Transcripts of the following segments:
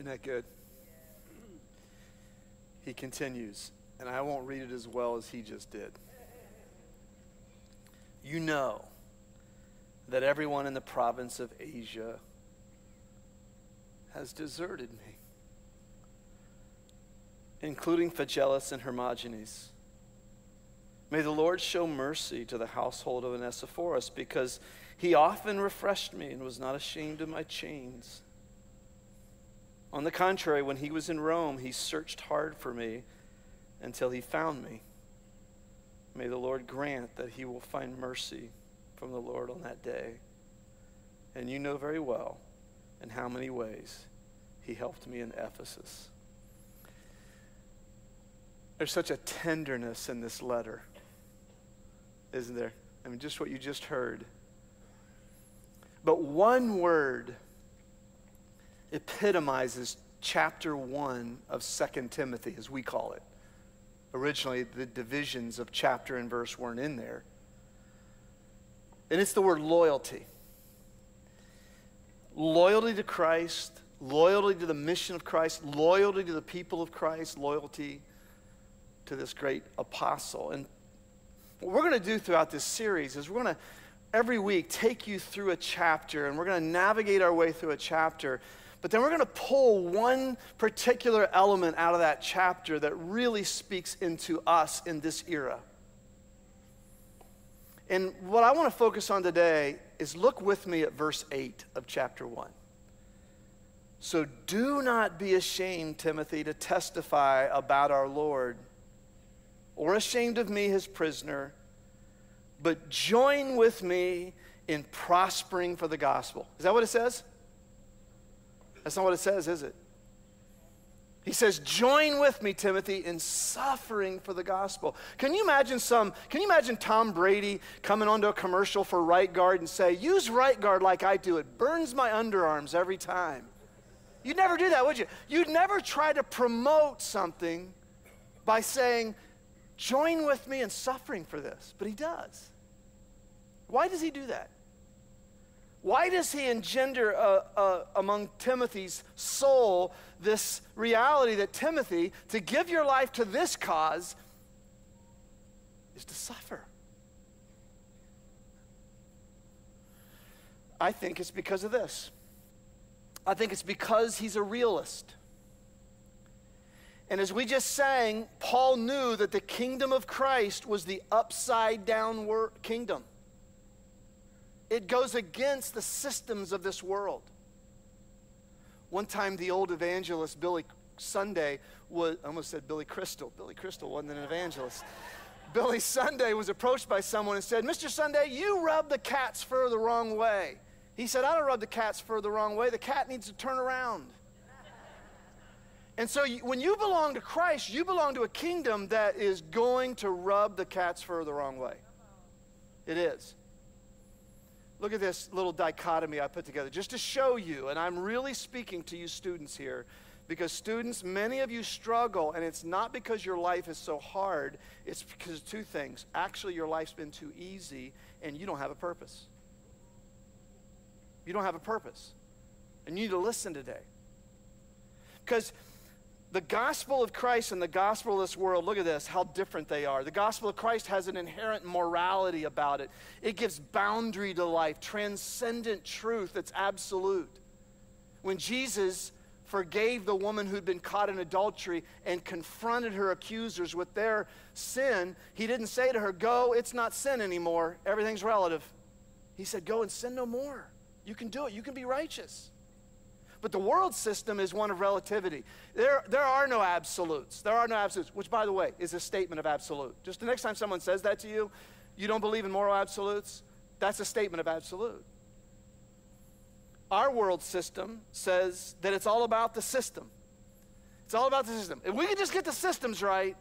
Isn't that good? He continues, and I won't read it as well as he just did. You know that everyone in the province of Asia has deserted me, including Phygelus and Hermogenes. May the Lord show mercy to the household of Onesiphorus, because he often refreshed me and was not ashamed of my chains. On the contrary, when he was in Rome, he searched hard for me until he found me. May the Lord grant that he will find mercy from the Lord on that day. And you know very well in how many ways he helped me in Ephesus. There's such a tenderness in this letter, isn't there? I mean, just what you just heard. But one word epitomizes chapter 1 of Second Timothy, as we call it. Originally, the divisions of chapter and verse weren't in there. And it's the word loyalty. Loyalty to Christ, loyalty to the mission of Christ, loyalty to the people of Christ, loyalty to this great apostle. And what we're going to do throughout this series is we're going to every week take you through a chapter and we're going to navigate our way through a chapter but then we're going to pull one particular element out of that chapter that really speaks into us in this era. And what I want to focus on today is look with me at verse 8 of chapter 1. So do not be ashamed, Timothy, to testify about our Lord, or ashamed of me, his prisoner, but join with me in prospering for the gospel. Is that what it says? That's not what it says, is it? He says, Join with me, Timothy, in suffering for the gospel. Can you imagine some, can you imagine Tom Brady coming onto a commercial for Right Guard and say, Use Right Guard like I do. It burns my underarms every time. You'd never do that, would you? You'd never try to promote something by saying, Join with me in suffering for this. But he does. Why does he do that? Why does he engender uh, uh, among Timothy's soul this reality that Timothy, to give your life to this cause, is to suffer? I think it's because of this. I think it's because he's a realist. And as we just sang, Paul knew that the kingdom of Christ was the upside down kingdom. It goes against the systems of this world. One time, the old evangelist Billy Sunday was, I almost said Billy Crystal. Billy Crystal wasn't an evangelist. Billy Sunday was approached by someone and said, Mr. Sunday, you rub the cat's fur the wrong way. He said, I don't rub the cat's fur the wrong way. The cat needs to turn around. And so you, when you belong to Christ, you belong to a kingdom that is going to rub the cat's fur the wrong way. It is. Look at this little dichotomy I put together just to show you, and I'm really speaking to you students here, because students, many of you struggle, and it's not because your life is so hard, it's because of two things. Actually, your life's been too easy, and you don't have a purpose. You don't have a purpose. And you need to listen today. Because the gospel of Christ and the gospel of this world, look at this, how different they are. The gospel of Christ has an inherent morality about it, it gives boundary to life, transcendent truth that's absolute. When Jesus forgave the woman who'd been caught in adultery and confronted her accusers with their sin, he didn't say to her, Go, it's not sin anymore, everything's relative. He said, Go and sin no more. You can do it, you can be righteous. But the world system is one of relativity. There, there are no absolutes. There are no absolutes, which, by the way, is a statement of absolute. Just the next time someone says that to you, you don't believe in moral absolutes, that's a statement of absolute. Our world system says that it's all about the system. It's all about the system. If we could just get the systems right,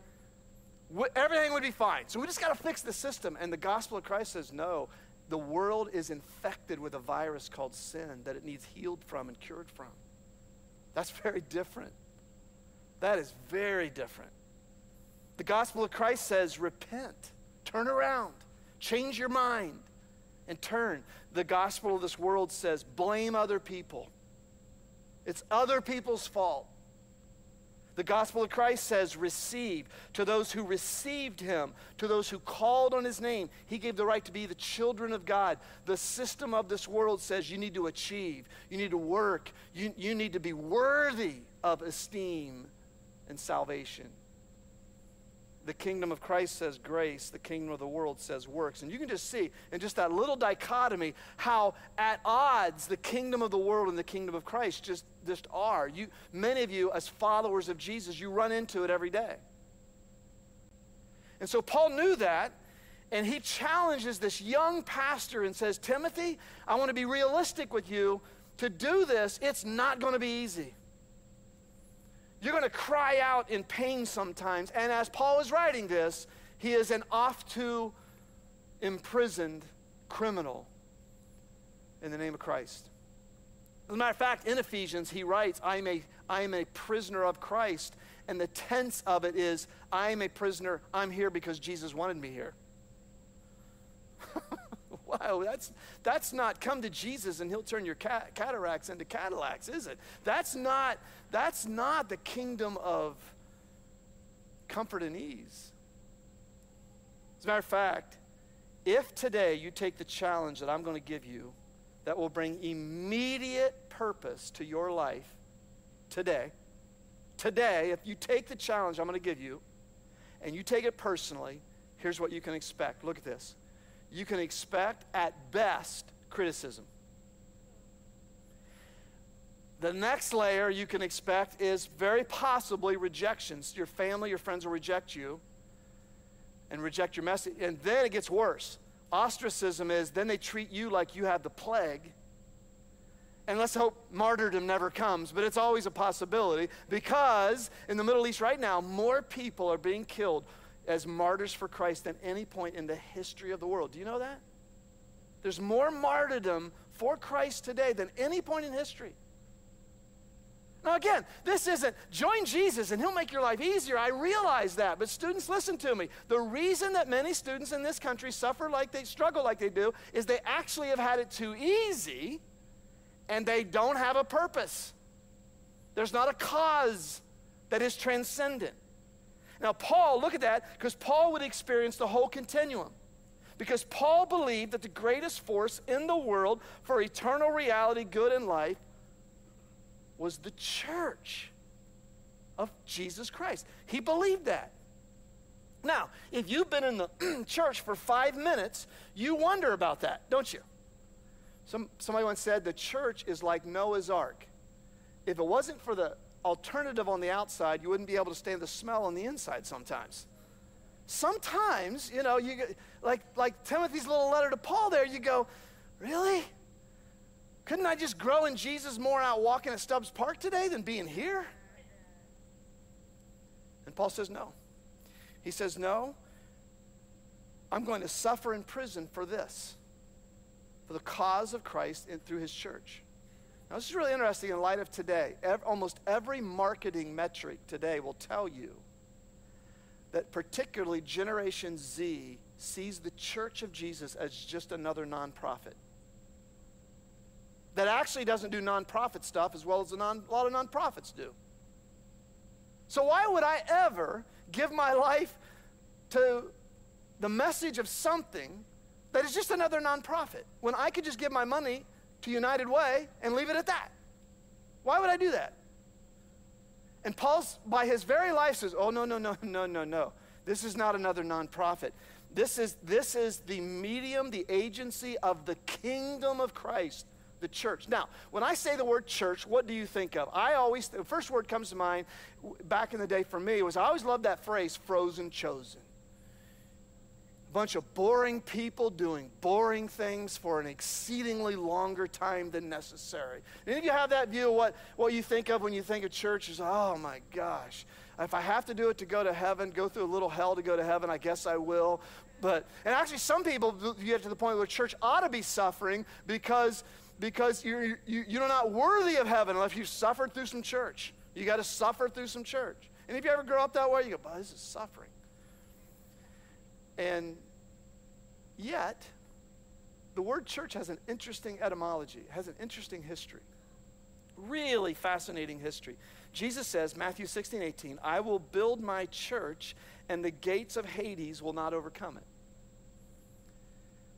everything would be fine. So we just got to fix the system. And the gospel of Christ says, no, the world is infected with a virus called sin that it needs healed from and cured from. That's very different. That is very different. The gospel of Christ says, repent, turn around, change your mind, and turn. The gospel of this world says, blame other people. It's other people's fault. The gospel of Christ says, receive. To those who received him, to those who called on his name, he gave the right to be the children of God. The system of this world says you need to achieve, you need to work, you, you need to be worthy of esteem and salvation. The kingdom of Christ says grace, the kingdom of the world says works. And you can just see in just that little dichotomy how at odds the kingdom of the world and the kingdom of Christ just, just are. You, many of you, as followers of Jesus, you run into it every day. And so Paul knew that, and he challenges this young pastor and says, Timothy, I want to be realistic with you. To do this, it's not going to be easy. You're going to cry out in pain sometimes. And as Paul is writing this, he is an off to imprisoned criminal in the name of Christ. As a matter of fact, in Ephesians, he writes, I am a, I am a prisoner of Christ. And the tense of it is, I am a prisoner. I'm here because Jesus wanted me here. Wow, that's, that's not come to Jesus and he'll turn your cataracts into Cadillacs, is it? That's not, that's not the kingdom of comfort and ease. As a matter of fact, if today you take the challenge that I'm going to give you that will bring immediate purpose to your life today, today, if you take the challenge I'm going to give you and you take it personally, here's what you can expect. Look at this you can expect at best criticism. The next layer you can expect is very possibly rejections. Your family, your friends will reject you and reject your message. And then it gets worse. Ostracism is then they treat you like you have the plague. And let's hope martyrdom never comes, but it's always a possibility because in the Middle East right now, more people are being killed as martyrs for Christ than any point in the history of the world. Do you know that? There's more martyrdom for Christ today than any point in history. Now, again, this isn't join Jesus and he'll make your life easier. I realize that. But, students, listen to me. The reason that many students in this country suffer like they struggle like they do is they actually have had it too easy and they don't have a purpose. There's not a cause that is transcendent. Now, Paul, look at that, because Paul would experience the whole continuum. Because Paul believed that the greatest force in the world for eternal reality, good, and life was the church of Jesus Christ. He believed that. Now, if you've been in the church for five minutes, you wonder about that, don't you? Some, somebody once said the church is like Noah's Ark. If it wasn't for the alternative on the outside, you wouldn't be able to stand the smell on the inside sometimes. Sometimes, you know, you like like Timothy's little letter to Paul there, you go, really? Couldn't I just grow in Jesus more out walking at Stubbs Park today than being here? And Paul says, no. He says, no, I'm going to suffer in prison for this, for the cause of Christ and through his church. Now, this is really interesting in light of today. almost every marketing metric today will tell you that, particularly Generation Z, sees the Church of Jesus as just another nonprofit. That actually doesn't do nonprofit stuff as well as a, non, a lot of nonprofits do. So, why would I ever give my life to the message of something that is just another nonprofit when I could just give my money to United Way and leave it at that. Why would I do that? And Paul's, by his very life, says, Oh, no, no, no, no, no, no. This is not another nonprofit. This is, this is the medium, the agency of the kingdom of Christ, the church. Now, when I say the word church, what do you think of? I always, the first word comes to mind back in the day for me was I always loved that phrase, frozen chosen bunch of boring people doing boring things for an exceedingly longer time than necessary. Any of you have that view of what, what you think of when you think of church is, oh my gosh, if I have to do it to go to heaven, go through a little hell to go to heaven, I guess I will. But, and actually some people get to the point where church ought to be suffering because, because you're, you, you're not worthy of heaven unless you suffered through some church. You got to suffer through some church. And if you ever grow up that way, you go, but this is suffering. And yet, the word church has an interesting etymology, has an interesting history. Really fascinating history. Jesus says, Matthew 16, 18, I will build my church, and the gates of Hades will not overcome it.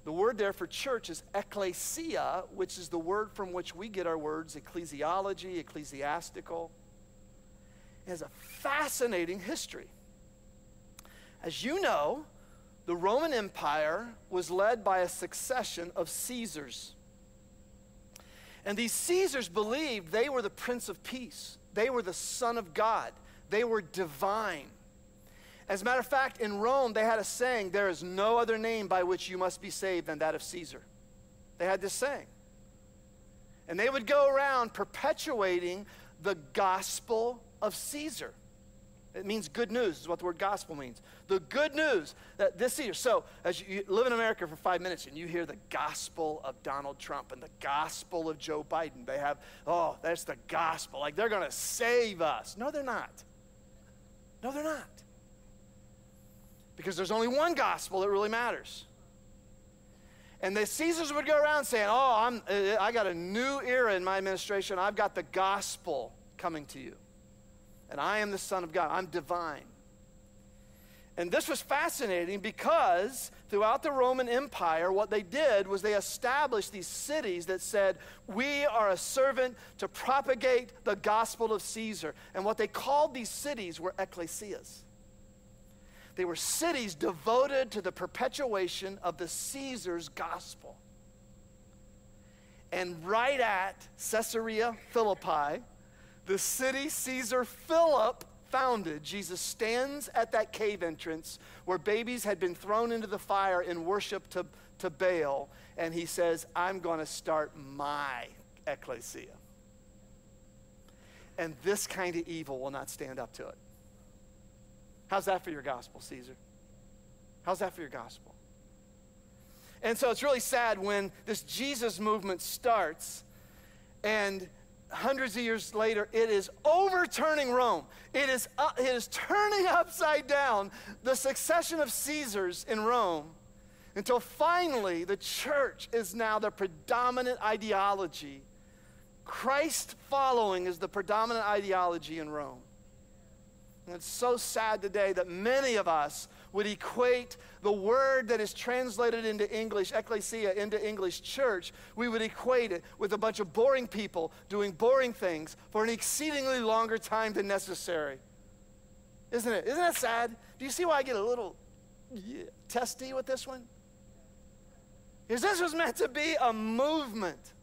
The word there for church is ecclesia, which is the word from which we get our words ecclesiology, ecclesiastical. It has a fascinating history. As you know, the Roman Empire was led by a succession of Caesars. And these Caesars believed they were the Prince of Peace, they were the Son of God, they were divine. As a matter of fact, in Rome, they had a saying there is no other name by which you must be saved than that of Caesar. They had this saying. And they would go around perpetuating the gospel of Caesar. It means good news, is what the word gospel means. The good news that this year, so as you live in America for five minutes and you hear the gospel of Donald Trump and the gospel of Joe Biden, they have, oh, that's the gospel. Like they're going to save us. No, they're not. No, they're not. Because there's only one gospel that really matters. And the Caesars would go around saying, oh, I'm, I got a new era in my administration. I've got the gospel coming to you and I am the Son of God. I'm divine. And this was fascinating because throughout the Roman Empire, what they did was they established these cities that said, We are a servant to propagate the gospel of Caesar. And what they called these cities were ecclesias. They were cities devoted to the perpetuation of the Caesar's gospel. And right at Caesarea Philippi, the city Caesar Philip founded, Jesus stands at that cave entrance where babies had been thrown into the fire in worship to, to Baal, and he says, I'm going to start my ecclesia. And this kind of evil will not stand up to it. How's that for your gospel, Caesar? How's that for your gospel? And so it's really sad when this Jesus movement starts and hundreds of years later, it is overturning Rome. It is, uh, it is turning upside down the succession of Caesars in Rome until finally the church is now the predominant ideology. Christ following is the predominant ideology in Rome. And it's so sad today that many of us would equate the word that is translated into English, ecclesia, into English church, we would equate it with a bunch of boring people doing boring things for an exceedingly longer time than necessary. Isn't it? Isn't that sad? Do you see why I get a little yeah, testy with this one? Because this was meant to be a movement.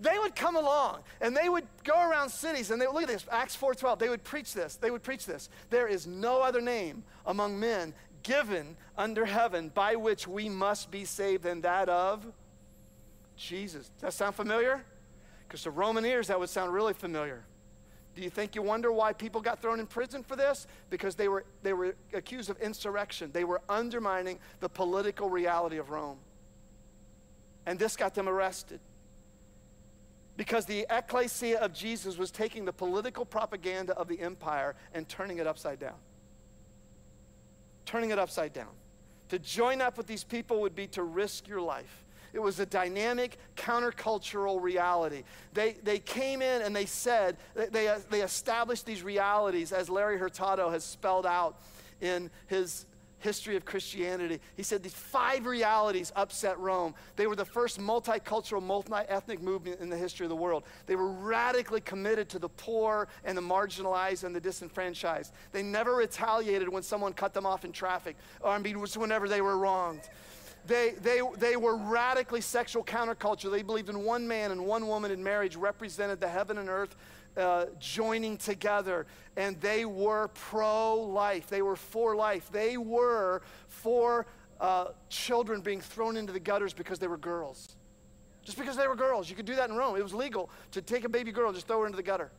They would come along and they would go around cities and they look at this, Acts 4:12. They would preach this. They would preach this. There is no other name among men given under heaven by which we must be saved than that of Jesus. Does that sound familiar? Because to Roman ears, that would sound really familiar. Do you think you wonder why people got thrown in prison for this? Because they were, they were accused of insurrection. They were undermining the political reality of Rome. And this got them arrested. Because the ecclesia of Jesus was taking the political propaganda of the empire and turning it upside down turning it upside down. To join up with these people would be to risk your life. It was a dynamic countercultural reality. They, they came in and they said, they, they established these realities as Larry Hurtado has spelled out in his history of Christianity. He said these five realities upset Rome. They were the first multicultural, multi ethnic movement in the history of the world. They were radically committed to the poor and the marginalized and the disenfranchised. They never retaliated when someone cut them off in traffic, or I mean, whenever they were wronged. They, they, they were radically sexual counterculture. They believed in one man and one woman in marriage represented the heaven and earth uh, joining together, and they were pro life. They were for life. They were for uh, children being thrown into the gutters because they were girls. Just because they were girls. You could do that in Rome. It was legal to take a baby girl and just throw her into the gutter.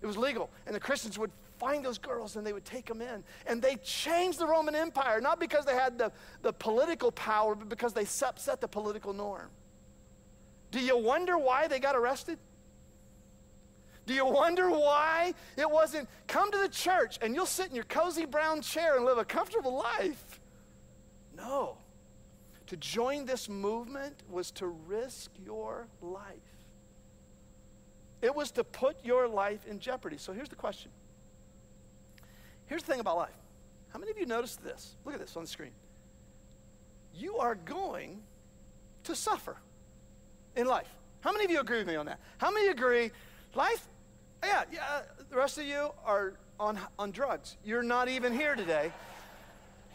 It was legal. And the Christians would find those girls and they would take them in. And they changed the Roman Empire, not because they had the, the political power, but because they set the political norm. Do you wonder why they got arrested? Do you wonder why it wasn't come to the church and you'll sit in your cozy brown chair and live a comfortable life? No. To join this movement was to risk your life. It was to put your life in jeopardy. So here's the question. Here's the thing about life. How many of you noticed this? Look at this on the screen. You are going to suffer in life. How many of you agree with me on that? How many agree life yeah, yeah, uh, the rest of you are on, on drugs. You're not even here today.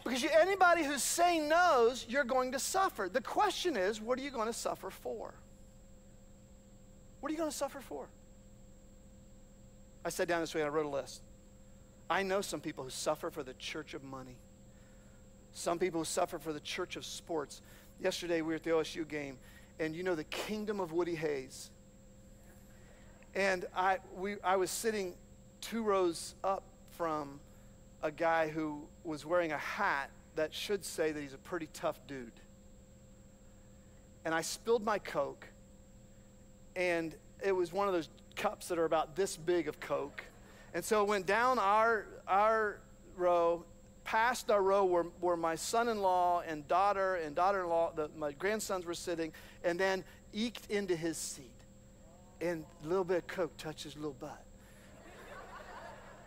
Because you, anybody who's saying knows you're going to suffer. The question is, what are you going to suffer for? What are you going to suffer for? I sat down this week and I wrote a list. I know some people who suffer for the church of money. Some people who suffer for the church of sports. Yesterday we were at the OSU game, and you know the kingdom of Woody Hayes and I, we, I was sitting two rows up from a guy who was wearing a hat that should say that he's a pretty tough dude. And I spilled my Coke, and it was one of those cups that are about this big of Coke. And so it went down our, our row, past our row where, where my son in law and daughter and daughter in law, my grandsons were sitting, and then eked into his seat and a little bit of Coke touched his little butt.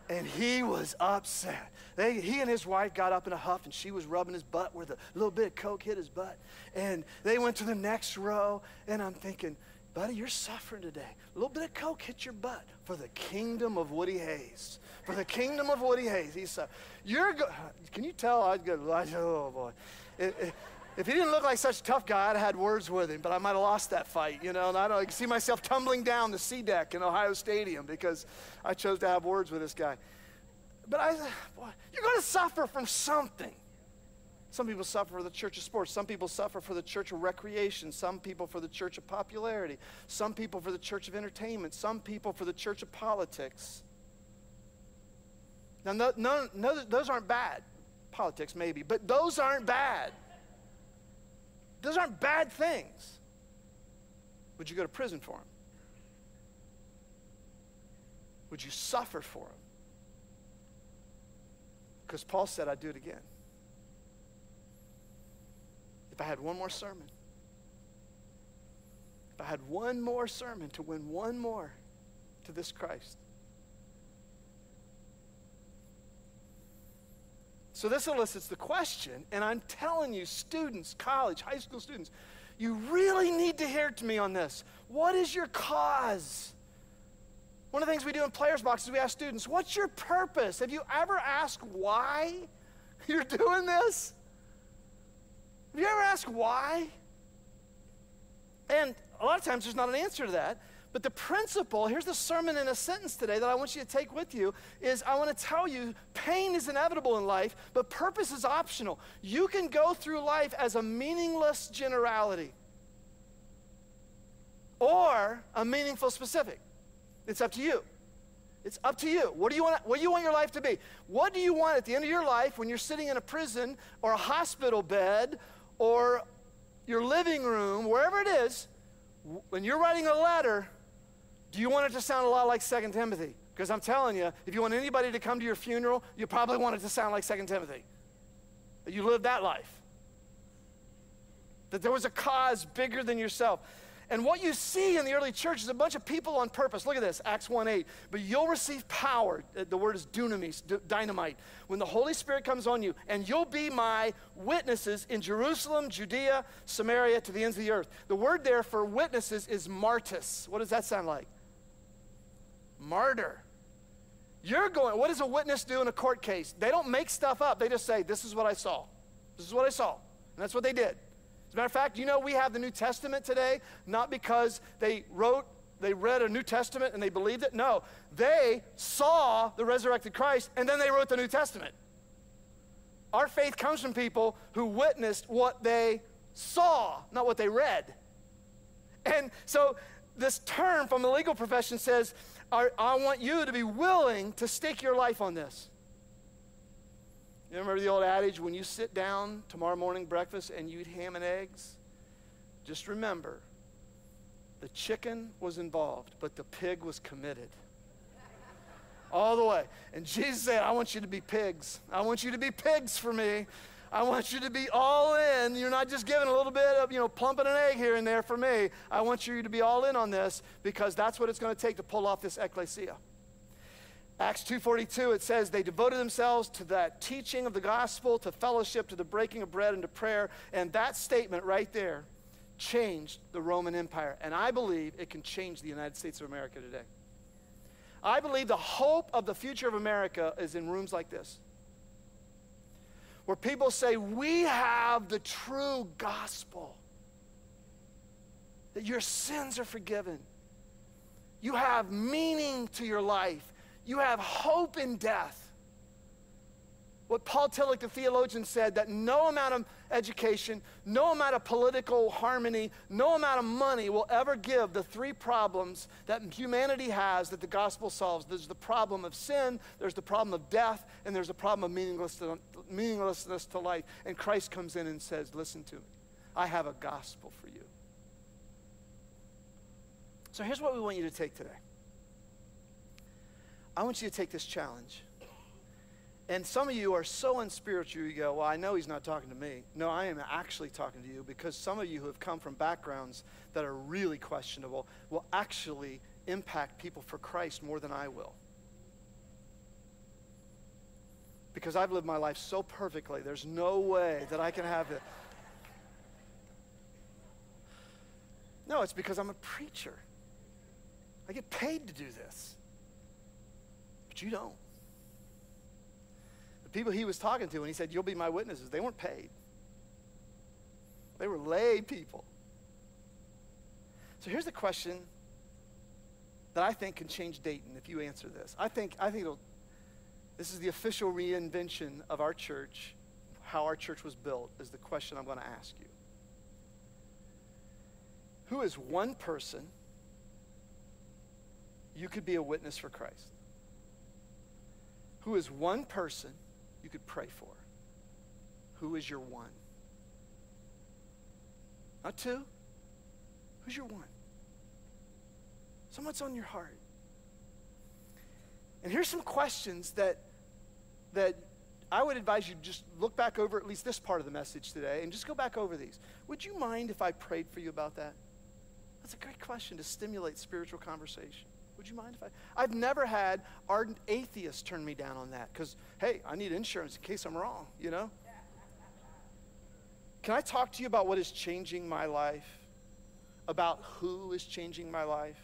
And he was upset. They, he and his wife got up in a huff, and she was rubbing his butt where the little bit of Coke hit his butt. And they went to the next row, and I'm thinking, buddy, you're suffering today. A little bit of Coke hit your butt for the kingdom of Woody Hayes. For the kingdom of Woody Hayes. He said, you're go- Can you tell I'd go, oh boy. It, it, if he didn't look like such a tough guy, I'd have had words with him, but I might have lost that fight, you know. And I don't I see myself tumbling down the C deck in Ohio Stadium because I chose to have words with this guy. But I, boy, you're going to suffer from something. Some people suffer for the church of sports. Some people suffer for the church of recreation. Some people for the church of popularity. Some people for the church of entertainment. Some people for the church of politics. Now, no, no, no, those aren't bad. Politics, maybe, but those aren't bad. Those aren't bad things. Would you go to prison for them? Would you suffer for them? Because Paul said, I'd do it again. If I had one more sermon, if I had one more sermon to win one more to this Christ, So this elicits the question, and I'm telling you, students, college, high school students, you really need to hear to me on this. What is your cause? One of the things we do in Players Box is we ask students, What's your purpose? Have you ever asked why you're doing this? Have you ever asked why? And a lot of times there's not an answer to that. But the principle, here's the sermon in a sentence today that I want you to take with you is I want to tell you pain is inevitable in life, but purpose is optional. You can go through life as a meaningless generality or a meaningful specific. It's up to you. It's up to you. What do you want what do you want your life to be? What do you want at the end of your life when you're sitting in a prison or a hospital bed or your living room, wherever it is, when you're writing a letter, do you want it to sound a lot like 2 Timothy? Because I'm telling you, if you want anybody to come to your funeral, you probably want it to sound like 2 Timothy. You lived that life. That there was a cause bigger than yourself. And what you see in the early church is a bunch of people on purpose. Look at this, Acts 1 8. But you'll receive power. Uh, the word is dunamis, dynamite. When the Holy Spirit comes on you, and you'll be my witnesses in Jerusalem, Judea, Samaria, to the ends of the earth. The word there for witnesses is martus. What does that sound like? Martyr. You're going, what does a witness do in a court case? They don't make stuff up. They just say, This is what I saw. This is what I saw. And that's what they did. As a matter of fact, you know we have the New Testament today, not because they wrote, they read a New Testament and they believed it. No, they saw the resurrected Christ and then they wrote the New Testament. Our faith comes from people who witnessed what they saw, not what they read. And so this term from the legal profession says, I, I want you to be willing to stake your life on this. You remember the old adage when you sit down tomorrow morning breakfast and you eat ham and eggs? Just remember the chicken was involved, but the pig was committed. All the way. And Jesus said, I want you to be pigs. I want you to be pigs for me. I want you to be all in. You're not just giving a little bit of, you know, plumping an egg here and there for me. I want you to be all in on this because that's what it's going to take to pull off this ecclesia. Acts 2:42 it says they devoted themselves to that teaching of the gospel, to fellowship, to the breaking of bread and to prayer, and that statement right there changed the Roman Empire, and I believe it can change the United States of America today. I believe the hope of the future of America is in rooms like this. Where people say, We have the true gospel. That your sins are forgiven. You have meaning to your life. You have hope in death. What Paul Tillich, the theologian, said that no amount of education, no amount of political harmony, no amount of money will ever give the three problems that humanity has that the gospel solves. There's the problem of sin, there's the problem of death, and there's the problem of meaninglessness, meaninglessness to life. And Christ comes in and says, Listen to me, I have a gospel for you. So here's what we want you to take today. I want you to take this challenge. And some of you are so unspiritual, you go, Well, I know he's not talking to me. No, I am actually talking to you because some of you who have come from backgrounds that are really questionable will actually impact people for Christ more than I will. Because I've lived my life so perfectly, there's no way that I can have it. No, it's because I'm a preacher. I get paid to do this. But you don't. The people he was talking to when he said, You'll be my witnesses, they weren't paid. They were lay people. So here's the question that I think can change Dayton if you answer this. I think, I think it'll, this is the official reinvention of our church, how our church was built, is the question I'm going to ask you. Who is one person you could be a witness for Christ? Who is one person you could pray for? Who is your one? Not two. Who's your one? Someone's on your heart. And here's some questions that that I would advise you just look back over at least this part of the message today and just go back over these. Would you mind if I prayed for you about that? That's a great question to stimulate spiritual conversation. Would you mind if I? I've never had ardent atheists turn me down on that because, hey, I need insurance in case I'm wrong, you know? Can I talk to you about what is changing my life? About who is changing my life?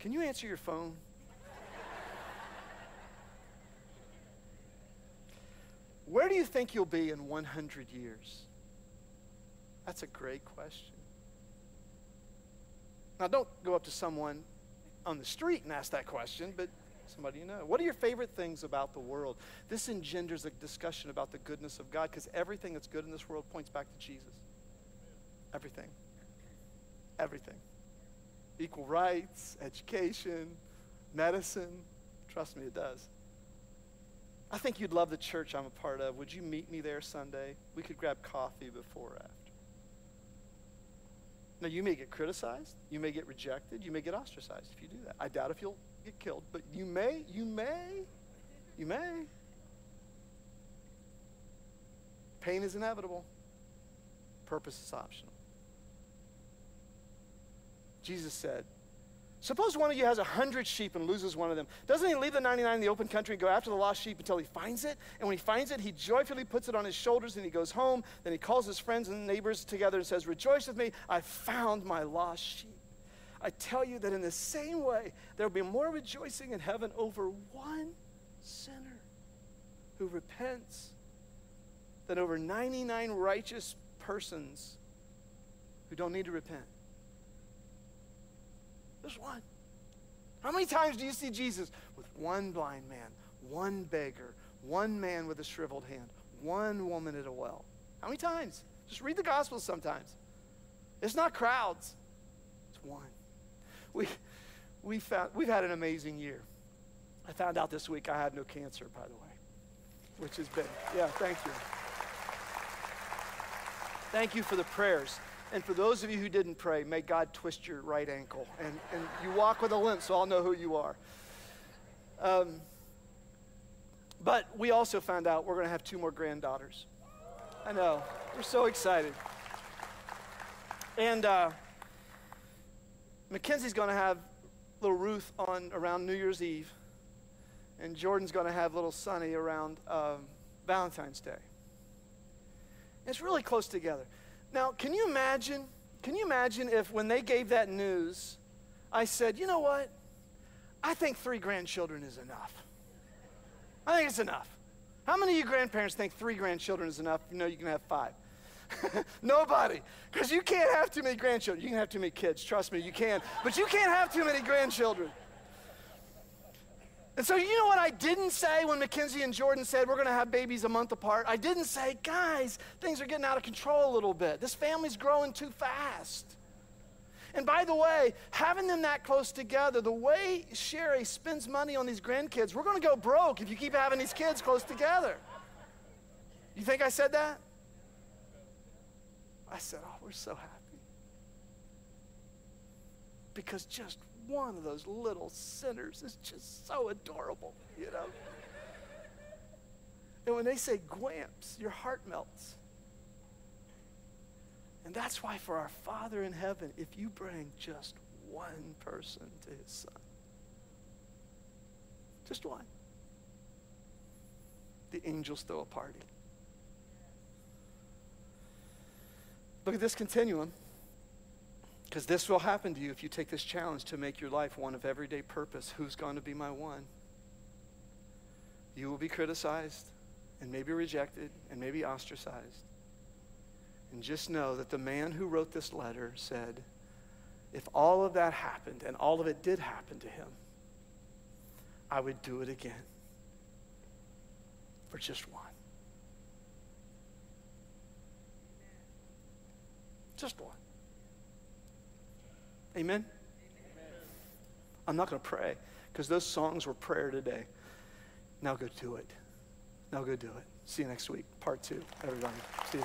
Can you answer your phone? Where do you think you'll be in 100 years? That's a great question. Now, don't go up to someone on the street and ask that question, but somebody you know. What are your favorite things about the world? This engenders a discussion about the goodness of God because everything that's good in this world points back to Jesus. Everything. Everything. Equal rights, education, medicine. Trust me, it does. I think you'd love the church I'm a part of. Would you meet me there Sunday? We could grab coffee before or after. Now, you may get criticized, you may get rejected, you may get ostracized if you do that. I doubt if you'll get killed, but you may, you may, you may. Pain is inevitable, purpose is optional. Jesus said, Suppose one of you has a hundred sheep and loses one of them. Doesn't he leave the 99 in the open country and go after the lost sheep until he finds it? And when he finds it, he joyfully puts it on his shoulders and he goes home. Then he calls his friends and neighbors together and says, Rejoice with me, I found my lost sheep. I tell you that in the same way, there will be more rejoicing in heaven over one sinner who repents than over 99 righteous persons who don't need to repent. There's one. How many times do you see Jesus with one blind man, one beggar, one man with a shriveled hand, one woman at a well? How many times? Just read the Gospels sometimes. It's not crowds, it's one. We, we found, we've had an amazing year. I found out this week I had no cancer, by the way, which has been, yeah, thank you. Thank you for the prayers. And for those of you who didn't pray, may God twist your right ankle. And, and you walk with a limp, so I'll know who you are. Um, But we also found out we're going to have two more granddaughters. I know. We're so excited. And uh, Mackenzie's going to have little Ruth on around New Year's Eve, and Jordan's going to have little Sonny around um, Valentine's Day. It's really close together. Now, can you imagine? Can you imagine if when they gave that news, I said, you know what? I think three grandchildren is enough. I think it's enough. How many of you grandparents think three grandchildren is enough? You know you can have five. Nobody. Because you can't have too many grandchildren. You can have too many kids. Trust me, you can. But you can't have too many grandchildren. And so, you know what I didn't say when Mackenzie and Jordan said we're going to have babies a month apart? I didn't say, guys, things are getting out of control a little bit. This family's growing too fast. And by the way, having them that close together, the way Sherry spends money on these grandkids, we're going to go broke if you keep having these kids close together. You think I said that? I said, Oh, we're so happy. Because just one of those little sinners is just so adorable, you know? And when they say Gwamps, your heart melts. And that's why, for our Father in heaven, if you bring just one person to his Son, just one, the angels throw a party. Look at this continuum. Because this will happen to you if you take this challenge to make your life one of everyday purpose. Who's going to be my one? You will be criticized and maybe rejected and maybe ostracized. And just know that the man who wrote this letter said, if all of that happened, and all of it did happen to him, I would do it again for just one. Just one. Amen? Amen. I'm not going to pray because those songs were prayer today. Now go do it. Now go do it. See you next week, part two, everybody. See you.